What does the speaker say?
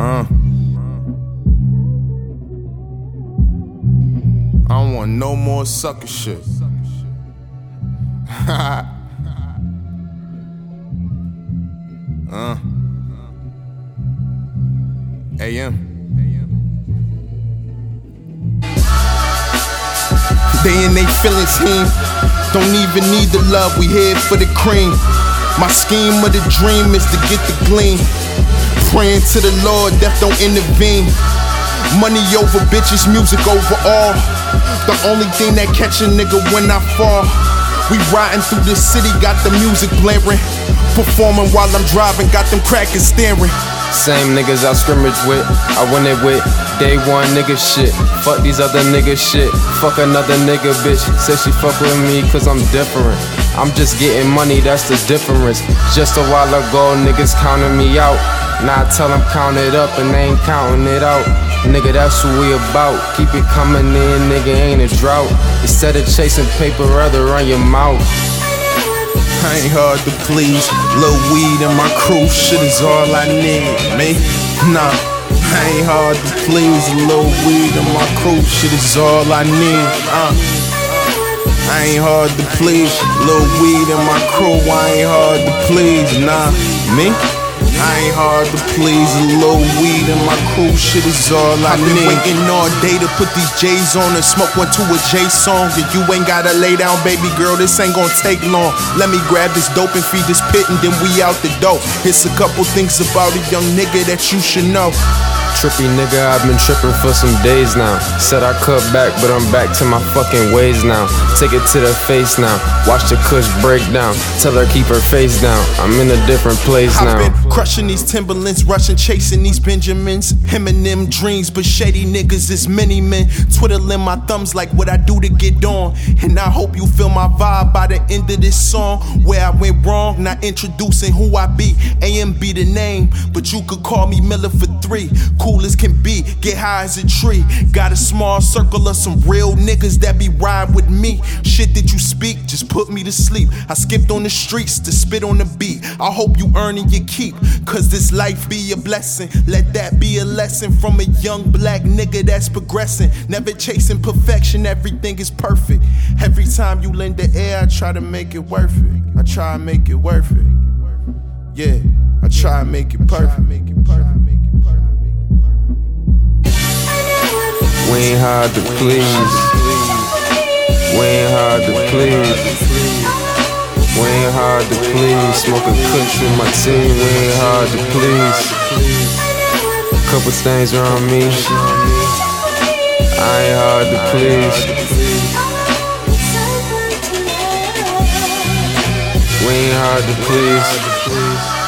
Uh. I don't want no more sucker shit. uh. AM. They in they feelings, him. Don't even need the love, we here for the cream. My scheme of the dream is to get the gleam. Praying to the Lord, death don't intervene. Money over bitches, music over all. The only thing that catch a nigga when I fall. We riding through the city, got the music blaring. Performing while I'm driving, got them crackers staring. Same niggas I scrimmage with, I win it with. Day one nigga shit. Fuck these other nigga shit. Fuck another nigga bitch. Say she fuck with me cause I'm different. I'm just getting money, that's the difference. Just a while ago, niggas counting me out. Now I tell them count it up and they ain't counting it out. Nigga, that's what we about. Keep it coming in, nigga, ain't a drought. Instead of chasing paper, rather run your mouth. I ain't hard to please. Little weed in my crew, shit is all I need. Me? Nah, I ain't hard to please. A little weed in my crew, shit is all I need. Uh. I ain't hard to please. Little weed in my crew, I ain't hard to please. Nah, me? I ain't hard to please. A little weed in my crew, shit is all I need. I've been need. waiting all day to put these J's on and smoke one to a J song. And you ain't gotta lay down, baby girl. This ain't gonna take long. Let me grab this dope and feed this pit, and then we out the dope. It's a couple things about a young nigga that you should know. Trippy nigga, I've been tripping for some days now. Said I cut back, but I'm back to my fucking ways now. Take it to the face now. Watch the kush break down. Tell her keep her face down. I'm in a different place now. I've been crushing these Timberlands, rushing, chasing these Benjamins. Him and them dreams, but shady niggas is many men. Twiddling my thumbs like what I do to get on. And I hope you feel my vibe by the end of this song. Where I went wrong, not introducing who I be. AM be the name, but you could call me Miller for three. Cool as can be, get high as a tree. Got a small circle of some real niggas that be ride with me. Shit that you speak just put me to sleep. I skipped on the streets to spit on the beat. I hope you earning your keep, cause this life be a blessing. Let that be a lesson from a young black nigga that's progressing. Never chasing perfection, everything is perfect. Every time you lend the air, I try to make it worth it. I try and make it worth it. Yeah, I try and make it perfect. We ain't hard to please. We ain't hard to please. We ain't hard to please. Smoking kush with my team. We ain't hard to please. Couple things around me. I ain't hard to please. We ain't hard to please.